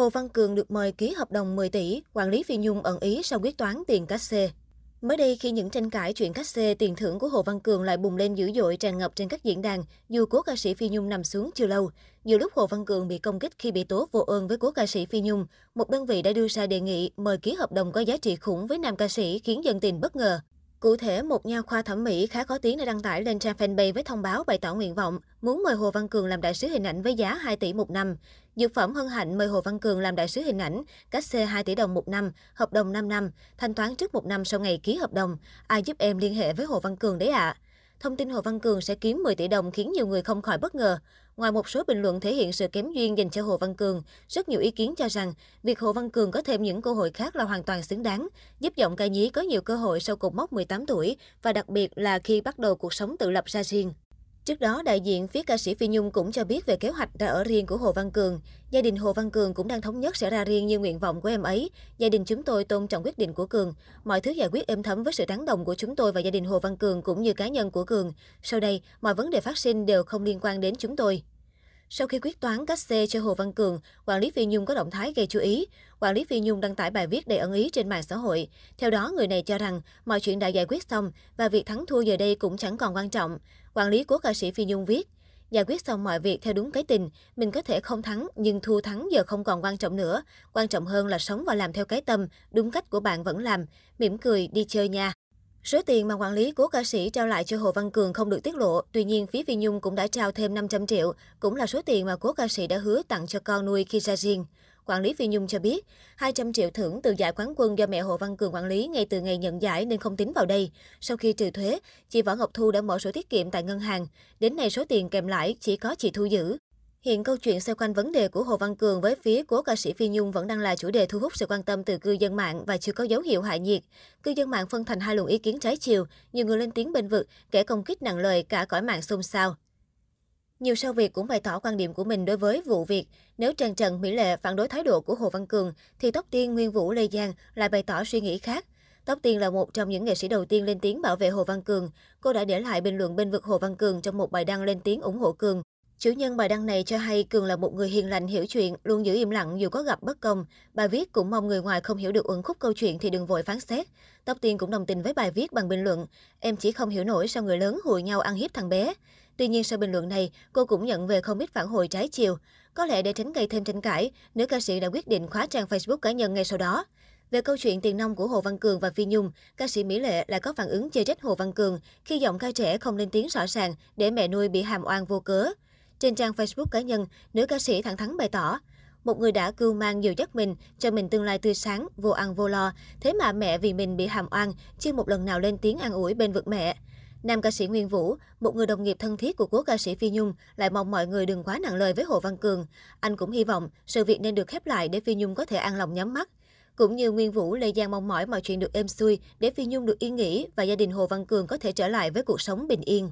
Hồ Văn Cường được mời ký hợp đồng 10 tỷ, quản lý Phi Nhung ẩn ý sau quyết toán tiền cát xê. Mới đây, khi những tranh cãi chuyện cát xê tiền thưởng của Hồ Văn Cường lại bùng lên dữ dội tràn ngập trên các diễn đàn, dù cố ca sĩ Phi Nhung nằm xuống chưa lâu. Nhiều lúc Hồ Văn Cường bị công kích khi bị tố vô ơn với cố ca sĩ Phi Nhung, một đơn vị đã đưa ra đề nghị mời ký hợp đồng có giá trị khủng với nam ca sĩ khiến dân tình bất ngờ. Cụ thể, một nha khoa thẩm mỹ khá có tiếng đã đăng tải lên trang fanpage với thông báo bày tỏ nguyện vọng muốn mời Hồ Văn Cường làm đại sứ hình ảnh với giá 2 tỷ một năm. Dược phẩm Hân Hạnh mời Hồ Văn Cường làm đại sứ hình ảnh, cách xe 2 tỷ đồng một năm, hợp đồng 5 năm, thanh toán trước một năm sau ngày ký hợp đồng. Ai giúp em liên hệ với Hồ Văn Cường đấy ạ? À? Thông tin Hồ Văn Cường sẽ kiếm 10 tỷ đồng khiến nhiều người không khỏi bất ngờ. Ngoài một số bình luận thể hiện sự kém duyên dành cho Hồ Văn Cường, rất nhiều ý kiến cho rằng việc Hồ Văn Cường có thêm những cơ hội khác là hoàn toàn xứng đáng, giúp giọng ca nhí có nhiều cơ hội sau cột mốc 18 tuổi và đặc biệt là khi bắt đầu cuộc sống tự lập ra riêng. Trước đó, đại diện phía ca sĩ Phi Nhung cũng cho biết về kế hoạch ra ở riêng của Hồ Văn Cường. Gia đình Hồ Văn Cường cũng đang thống nhất sẽ ra riêng như nguyện vọng của em ấy. Gia đình chúng tôi tôn trọng quyết định của Cường. Mọi thứ giải quyết êm thấm với sự tán đồng của chúng tôi và gia đình Hồ Văn Cường cũng như cá nhân của Cường. Sau đây, mọi vấn đề phát sinh đều không liên quan đến chúng tôi. Sau khi quyết toán cách xe cho Hồ Văn Cường, quản lý Phi Nhung có động thái gây chú ý. Quản lý Phi Nhung đăng tải bài viết đầy ẩn ý trên mạng xã hội. Theo đó, người này cho rằng mọi chuyện đã giải quyết xong và việc thắng thua giờ đây cũng chẳng còn quan trọng. Quản lý của ca sĩ Phi Nhung viết, giải quyết xong mọi việc theo đúng cái tình, mình có thể không thắng nhưng thua thắng giờ không còn quan trọng nữa. Quan trọng hơn là sống và làm theo cái tâm, đúng cách của bạn vẫn làm. Mỉm cười đi chơi nha. Số tiền mà quản lý cố ca sĩ trao lại cho Hồ Văn Cường không được tiết lộ, tuy nhiên phía Phi Nhung cũng đã trao thêm 500 triệu, cũng là số tiền mà cố ca sĩ đã hứa tặng cho con nuôi khi ra riêng. Quản lý Phi Nhung cho biết, 200 triệu thưởng từ giải quán quân do mẹ Hồ Văn Cường quản lý ngay từ ngày nhận giải nên không tính vào đây. Sau khi trừ thuế, chị Võ Ngọc Thu đã mở sổ tiết kiệm tại ngân hàng. Đến nay số tiền kèm lãi chỉ có chị Thu giữ. Hiện câu chuyện xoay quanh vấn đề của Hồ Văn Cường với phía của ca sĩ Phi Nhung vẫn đang là chủ đề thu hút sự quan tâm từ cư dân mạng và chưa có dấu hiệu hạ nhiệt. Cư dân mạng phân thành hai luồng ý kiến trái chiều, nhiều người lên tiếng bên vực, kẻ công kích nặng lời cả cõi mạng xôn xao. Nhiều sao Việt cũng bày tỏ quan điểm của mình đối với vụ việc. Nếu Trần Trần, Mỹ Lệ phản đối thái độ của Hồ Văn Cường, thì Tóc Tiên, Nguyên Vũ, Lê Giang lại bày tỏ suy nghĩ khác. Tóc Tiên là một trong những nghệ sĩ đầu tiên lên tiếng bảo vệ Hồ Văn Cường. Cô đã để lại bình luận bên vực Hồ Văn Cường trong một bài đăng lên tiếng ủng hộ Cường. Chủ nhân bài đăng này cho hay Cường là một người hiền lành hiểu chuyện, luôn giữ im lặng dù có gặp bất công. Bài viết cũng mong người ngoài không hiểu được uẩn khúc câu chuyện thì đừng vội phán xét. Tóc Tiên cũng đồng tình với bài viết bằng bình luận, em chỉ không hiểu nổi sao người lớn hùi nhau ăn hiếp thằng bé. Tuy nhiên sau bình luận này, cô cũng nhận về không ít phản hồi trái chiều. Có lẽ để tránh gây thêm tranh cãi, nữ ca sĩ đã quyết định khóa trang Facebook cá nhân ngay sau đó. Về câu chuyện tiền nông của Hồ Văn Cường và Phi Nhung, ca sĩ Mỹ Lệ lại có phản ứng chê trách Hồ Văn Cường khi giọng ca trẻ không lên tiếng rõ ràng để mẹ nuôi bị hàm oan vô cớ. Trên trang Facebook cá nhân, nữ ca sĩ thẳng thắn bày tỏ, một người đã cưu mang nhiều giấc mình, cho mình tương lai tươi sáng, vô ăn vô lo. Thế mà mẹ vì mình bị hàm oan, chưa một lần nào lên tiếng an ủi bên vực mẹ. Nam ca sĩ Nguyên Vũ, một người đồng nghiệp thân thiết của cố ca sĩ Phi Nhung, lại mong mọi người đừng quá nặng lời với Hồ Văn Cường. Anh cũng hy vọng sự việc nên được khép lại để Phi Nhung có thể an lòng nhắm mắt. Cũng như Nguyên Vũ, Lê Giang mong mỏi mọi chuyện được êm xuôi để Phi Nhung được yên nghỉ và gia đình Hồ Văn Cường có thể trở lại với cuộc sống bình yên.